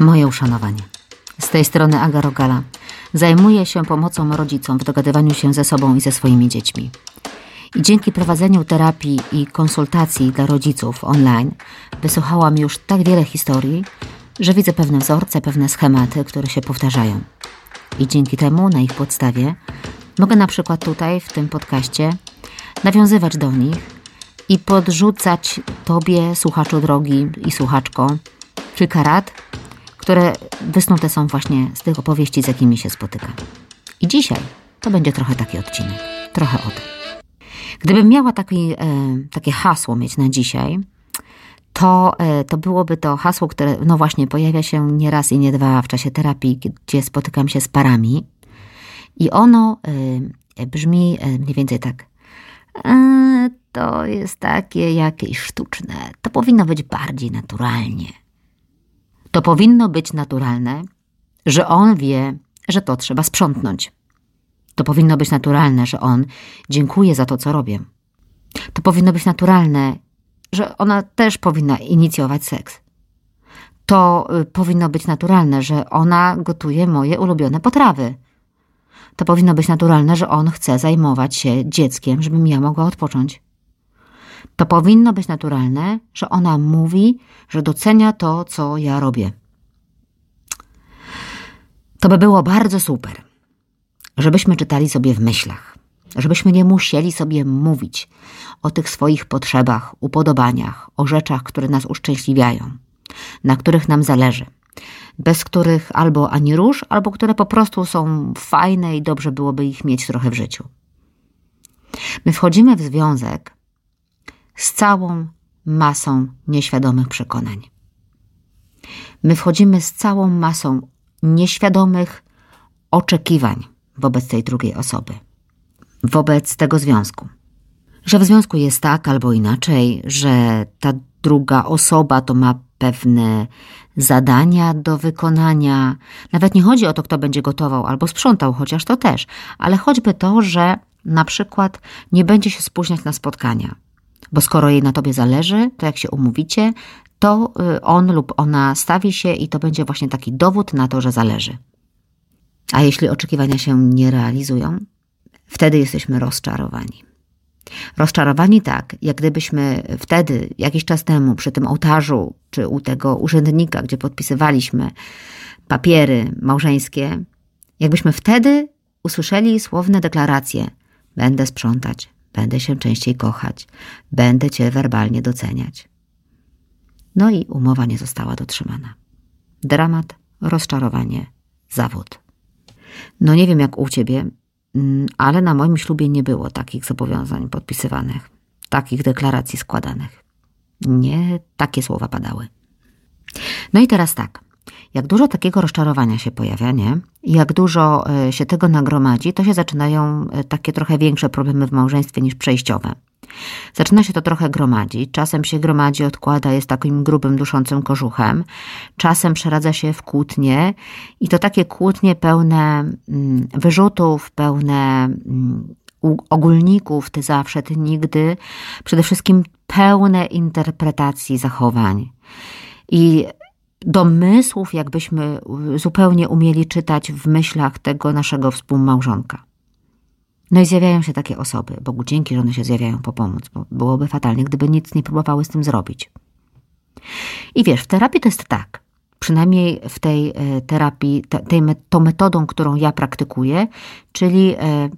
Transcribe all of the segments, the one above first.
Moje uszanowanie. Z tej strony Aga Rogala. Zajmuję się pomocą rodzicom w dogadywaniu się ze sobą i ze swoimi dziećmi. I dzięki prowadzeniu terapii i konsultacji dla rodziców online wysłuchałam już tak wiele historii, że widzę pewne wzorce, pewne schematy, które się powtarzają. I dzięki temu, na ich podstawie, mogę na przykład tutaj, w tym podcaście, nawiązywać do nich i podrzucać Tobie, słuchaczu drogi i słuchaczko, kilka rad, które wysnute są właśnie z tych opowieści, z jakimi się spotykam. I dzisiaj to będzie trochę taki odcinek, trochę o tym. Gdybym miała taki, e, takie hasło mieć na dzisiaj, to, e, to byłoby to hasło, które no właśnie pojawia się nie raz i nie dwa w czasie terapii, gdzie spotykam się z parami. I ono e, brzmi mniej więcej tak. To jest takie jakieś sztuczne. To powinno być bardziej naturalnie. To powinno być naturalne, że on wie, że to trzeba sprzątnąć. To powinno być naturalne, że on dziękuję za to, co robię. To powinno być naturalne, że ona też powinna inicjować seks. To y, powinno być naturalne, że ona gotuje moje ulubione potrawy. To powinno być naturalne, że on chce zajmować się dzieckiem, żebym ja mogła odpocząć. To powinno być naturalne, że ona mówi, że docenia to, co ja robię. To by było bardzo super, żebyśmy czytali sobie w myślach, żebyśmy nie musieli sobie mówić o tych swoich potrzebach, upodobaniach, o rzeczach, które nas uszczęśliwiają, na których nam zależy, bez których albo ani róż, albo które po prostu są fajne i dobrze byłoby ich mieć trochę w życiu. My wchodzimy w związek z całą masą nieświadomych przekonań. My wchodzimy z całą masą nieświadomych oczekiwań wobec tej drugiej osoby, wobec tego związku. Że w związku jest tak albo inaczej, że ta druga osoba to ma pewne zadania do wykonania. Nawet nie chodzi o to, kto będzie gotował albo sprzątał, chociaż to też, ale choćby to, że na przykład nie będzie się spóźniać na spotkania, bo skoro jej na tobie zależy, to jak się umówicie, to y, on lub ona stawi się i to będzie właśnie taki dowód na to, że zależy. A jeśli oczekiwania się nie realizują, wtedy jesteśmy rozczarowani. Rozczarowani tak, jak gdybyśmy wtedy, jakiś czas temu, przy tym ołtarzu, czy u tego urzędnika, gdzie podpisywaliśmy papiery małżeńskie, jakbyśmy wtedy usłyszeli słowne deklaracje: Będę sprzątać, będę się częściej kochać, będę cię werbalnie doceniać. No i umowa nie została dotrzymana. Dramat, rozczarowanie, zawód. No nie wiem jak u ciebie, mm, ale na moim ślubie nie było takich zobowiązań podpisywanych, takich deklaracji składanych. Nie takie słowa padały. No i teraz tak. Jak dużo takiego rozczarowania się pojawia, nie? Jak dużo e, się tego nagromadzi, to się zaczynają e, takie trochę większe problemy w małżeństwie niż przejściowe. Zaczyna się to trochę gromadzić, czasem się gromadzi, odkłada, jest takim grubym, duszącym kożuchem, czasem przeradza się w kłótnie i to takie kłótnie pełne mm, wyrzutów, pełne mm, ogólników, ty zawsze, ty nigdy, przede wszystkim pełne interpretacji zachowań. I domysłów, jakbyśmy zupełnie umieli czytać w myślach tego naszego współmałżonka. No i zjawiają się takie osoby. Bogu dzięki, że one się zjawiają po pomoc, bo byłoby fatalnie, gdyby nic nie próbowały z tym zrobić. I wiesz, w terapii to jest tak. Przynajmniej w tej e, terapii, tej, tą metodą, którą ja praktykuję, czyli e,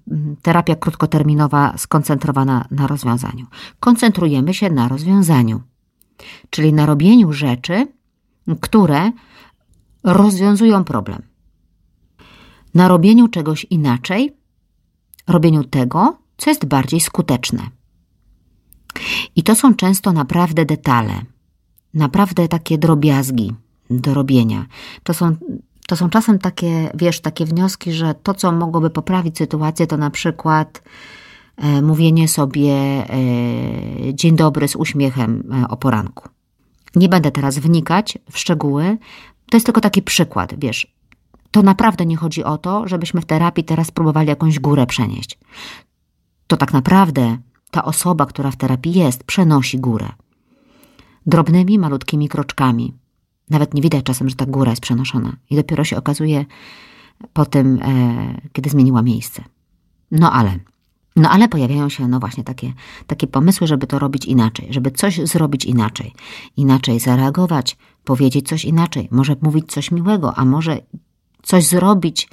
terapia krótkoterminowa skoncentrowana na rozwiązaniu. Koncentrujemy się na rozwiązaniu, czyli na robieniu rzeczy, które rozwiązują problem. Na robieniu czegoś inaczej, robieniu tego, co jest bardziej skuteczne. I to są często naprawdę detale, naprawdę takie drobiazgi do robienia. To są, to są czasem takie, wiesz, takie wnioski, że to, co mogłoby poprawić sytuację, to na przykład e, mówienie sobie e, dzień dobry z uśmiechem e, o poranku. Nie będę teraz wnikać w szczegóły. To jest tylko taki przykład, wiesz. To naprawdę nie chodzi o to, żebyśmy w terapii teraz próbowali jakąś górę przenieść. To tak naprawdę ta osoba, która w terapii jest, przenosi górę. Drobnymi, malutkimi kroczkami. Nawet nie widać czasem, że ta góra jest przenoszona. I dopiero się okazuje po tym, e, kiedy zmieniła miejsce. No ale, no ale pojawiają się, no właśnie, takie, takie pomysły, żeby to robić inaczej, żeby coś zrobić inaczej, inaczej zareagować, powiedzieć coś inaczej, może mówić coś miłego, a może coś zrobić,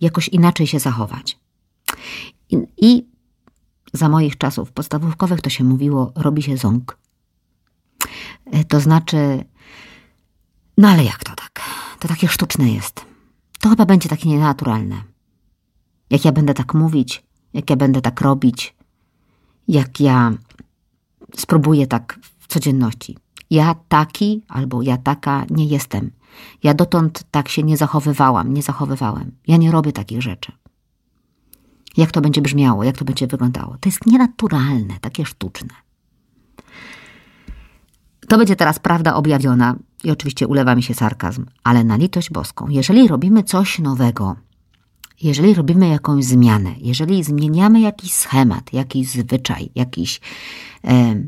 jakoś inaczej się zachować. I, i za moich czasów podstawówkowych to się mówiło, robi się ząg. E, to znaczy, no ale jak to tak? To takie sztuczne jest. To chyba będzie takie nienaturalne. Jak ja będę tak mówić, jak ja będę tak robić, jak ja spróbuję tak w codzienności. Ja taki albo ja taka nie jestem. Ja dotąd tak się nie zachowywałam, nie zachowywałem. Ja nie robię takich rzeczy. Jak to będzie brzmiało, jak to będzie wyglądało? To jest nienaturalne, takie sztuczne. To będzie teraz prawda objawiona i oczywiście ulewa mi się sarkazm, ale na litość boską, jeżeli robimy coś nowego, jeżeli robimy jakąś zmianę, jeżeli zmieniamy jakiś schemat, jakiś zwyczaj, jakiś. E,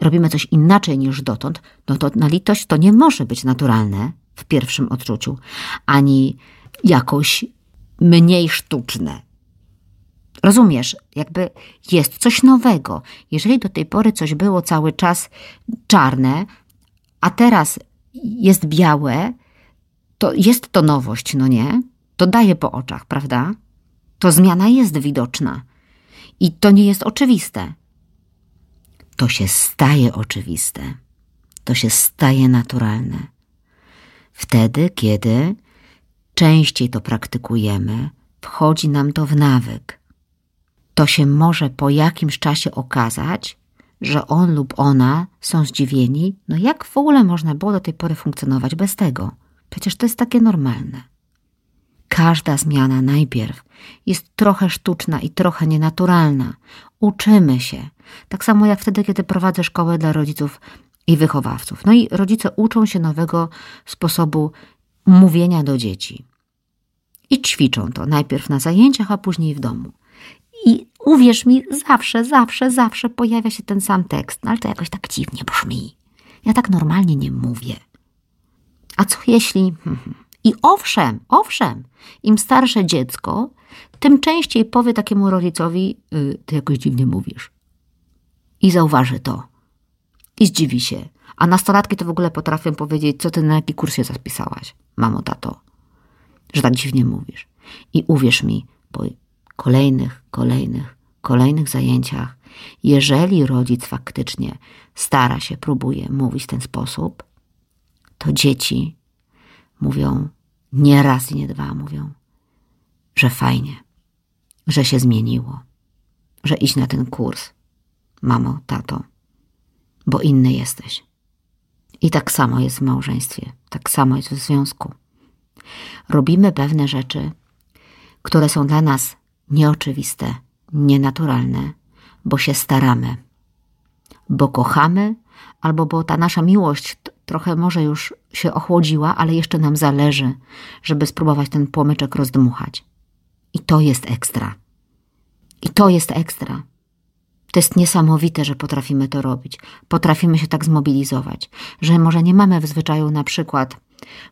robimy coś inaczej niż dotąd, no to na litość to nie może być naturalne w pierwszym odczuciu, ani jakoś mniej sztuczne. Rozumiesz, jakby jest coś nowego. Jeżeli do tej pory coś było cały czas czarne, a teraz jest białe, to jest to nowość, no nie? To daje po oczach, prawda? To zmiana jest widoczna. I to nie jest oczywiste. To się staje oczywiste. To się staje naturalne. Wtedy, kiedy częściej to praktykujemy, wchodzi nam to w nawyk. To się może po jakimś czasie okazać, że on lub ona są zdziwieni, no jak w ogóle można było do tej pory funkcjonować bez tego? Przecież to jest takie normalne. Każda zmiana najpierw jest trochę sztuczna i trochę nienaturalna. Uczymy się. Tak samo jak wtedy, kiedy prowadzę szkołę dla rodziców i wychowawców. No i rodzice uczą się nowego sposobu mówienia do dzieci. I ćwiczą to najpierw na zajęciach, a później w domu. I uwierz mi, zawsze, zawsze, zawsze pojawia się ten sam tekst, no ale to jakoś tak dziwnie brzmi. Ja tak normalnie nie mówię. A co jeśli. Hmm, hmm. I owszem, owszem, im starsze dziecko, tym częściej powie takiemu rodzicowi: yy, Ty jakoś dziwnie mówisz. I zauważy to. I zdziwi się. A nastolatki to w ogóle potrafią powiedzieć: Co ty na jaki kurs się zapisałaś, mamo, tato, że tak dziwnie mówisz. I uwierz mi, bo kolejnych, kolejnych, kolejnych zajęciach, jeżeli rodzic faktycznie stara się, próbuje mówić w ten sposób, to dzieci mówią nie raz i nie dwa, mówią, że fajnie, że się zmieniło, że iść na ten kurs, mamo, tato, bo inny jesteś. I tak samo jest w małżeństwie, tak samo jest w związku. Robimy pewne rzeczy, które są dla nas nieoczywiste, nienaturalne, bo się staramy, bo kochamy, albo bo ta nasza miłość trochę może już się ochłodziła, ale jeszcze nam zależy, żeby spróbować ten płomyczek rozdmuchać. I to jest ekstra. I to jest ekstra. To jest niesamowite, że potrafimy to robić. Potrafimy się tak zmobilizować, że może nie mamy w zwyczaju na przykład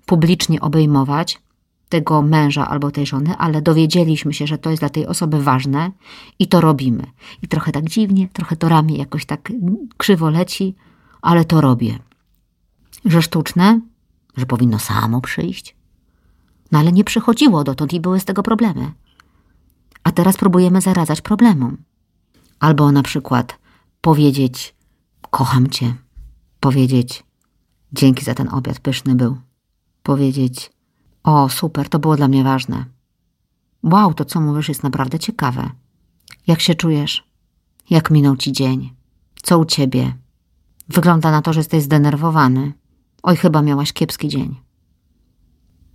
publicznie obejmować, tego męża albo tej żony, ale dowiedzieliśmy się, że to jest dla tej osoby ważne i to robimy. I trochę tak dziwnie, trochę to ramię jakoś tak krzywo leci, ale to robię. Że sztuczne, że powinno samo przyjść. No ale nie przychodziło dotąd i były z tego problemy. A teraz próbujemy zaradzać problemom. Albo na przykład powiedzieć: Kocham cię. Powiedzieć: Dzięki za ten obiad, pyszny był. Powiedzieć: o, super, to było dla mnie ważne. Wow, to co mówisz jest naprawdę ciekawe. Jak się czujesz? Jak minął ci dzień? Co u ciebie? Wygląda na to, że jesteś zdenerwowany. Oj, chyba miałaś kiepski dzień.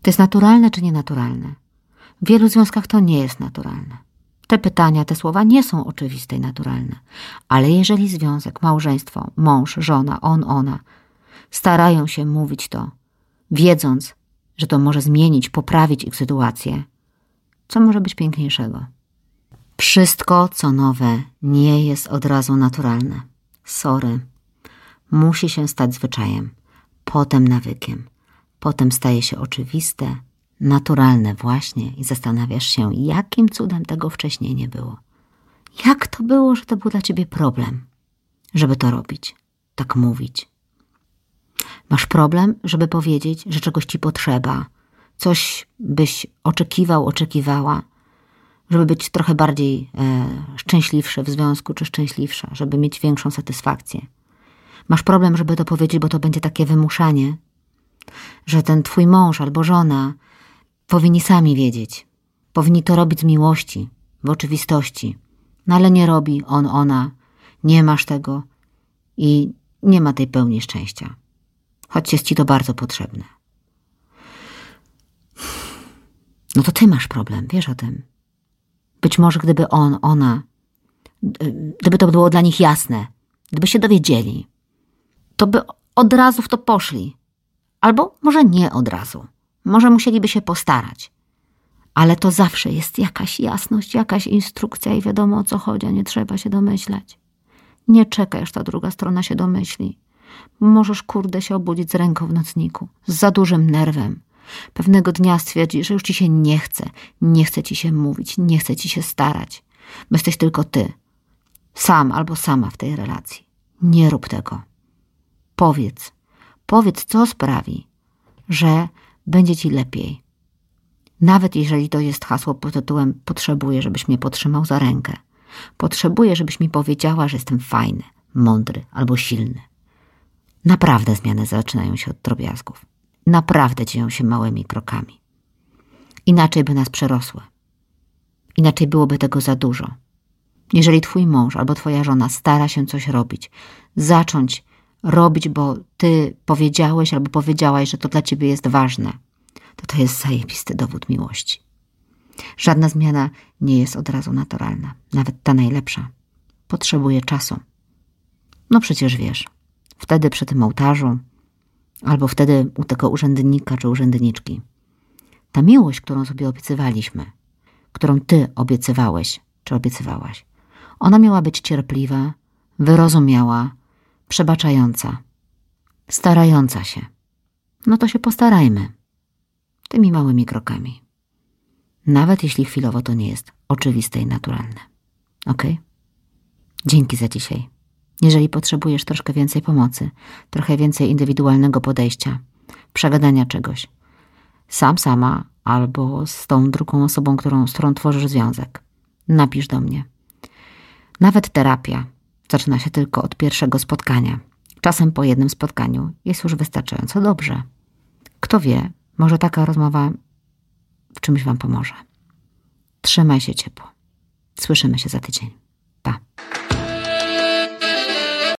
To jest naturalne czy nienaturalne? W wielu związkach to nie jest naturalne. Te pytania, te słowa nie są oczywiste i naturalne. Ale jeżeli związek, małżeństwo, mąż, żona, on, ona starają się mówić to, wiedząc, że to może zmienić, poprawić ich sytuację. Co może być piękniejszego? Wszystko, co nowe, nie jest od razu naturalne. Sorry. Musi się stać zwyczajem, potem nawykiem, potem staje się oczywiste, naturalne właśnie i zastanawiasz się, jakim cudem tego wcześniej nie było. Jak to było, że to był dla ciebie problem, żeby to robić, tak mówić? Masz problem, żeby powiedzieć, że czegoś ci potrzeba, coś byś oczekiwał, oczekiwała, żeby być trochę bardziej e, szczęśliwszy w związku, czy szczęśliwsza, żeby mieć większą satysfakcję. Masz problem, żeby to powiedzieć, bo to będzie takie wymuszanie, że ten twój mąż albo żona powinni sami wiedzieć. Powinni to robić z miłości, w oczywistości. No ale nie robi on, ona, nie masz tego i nie ma tej pełni szczęścia. Choć jest ci to bardzo potrzebne. No to ty masz problem, wiesz o tym. Być może gdyby on, ona, gdyby to było dla nich jasne, gdyby się dowiedzieli, to by od razu w to poszli. Albo może nie od razu. Może musieliby się postarać. Ale to zawsze jest jakaś jasność, jakaś instrukcja i wiadomo o co chodzi, a nie trzeba się domyślać. Nie czekaj, aż ta druga strona się domyśli. Możesz, kurde, się obudzić z ręką w nocniku, z za dużym nerwem. Pewnego dnia stwierdzi, że już ci się nie chce, nie chce ci się mówić, nie chce ci się starać. Bo jesteś tylko ty, sam albo sama w tej relacji. Nie rób tego. Powiedz, powiedz, co sprawi, że będzie ci lepiej. Nawet jeżeli to jest hasło pod tytułem Potrzebuję, żebyś mnie potrzymał za rękę. Potrzebuję, żebyś mi powiedziała, że jestem fajny, mądry albo silny. Naprawdę zmiany zaczynają się od drobiazgów. Naprawdę dzieją się małymi krokami. Inaczej by nas przerosły. Inaczej byłoby tego za dużo. Jeżeli twój mąż albo twoja żona stara się coś robić, zacząć robić, bo ty powiedziałeś albo powiedziałaś, że to dla ciebie jest ważne, to to jest zajebisty dowód miłości. Żadna zmiana nie jest od razu naturalna, nawet ta najlepsza. Potrzebuje czasu. No przecież wiesz, wtedy przy tym ołtarzu, albo wtedy u tego urzędnika czy urzędniczki. Ta miłość, którą sobie obiecywaliśmy, którą ty obiecywałeś czy obiecywałaś, ona miała być cierpliwa, wyrozumiała, przebaczająca, starająca się. No to się postarajmy. Tymi małymi krokami. Nawet jeśli chwilowo to nie jest oczywiste i naturalne. Ok? Dzięki za dzisiaj. Jeżeli potrzebujesz troszkę więcej pomocy, trochę więcej indywidualnego podejścia, przegadania czegoś, sam, sama albo z tą drugą osobą, którą, z którą tworzysz związek, napisz do mnie. Nawet terapia zaczyna się tylko od pierwszego spotkania. Czasem po jednym spotkaniu jest już wystarczająco dobrze. Kto wie, może taka rozmowa w czymś Wam pomoże. Trzymaj się ciepło. Słyszymy się za tydzień.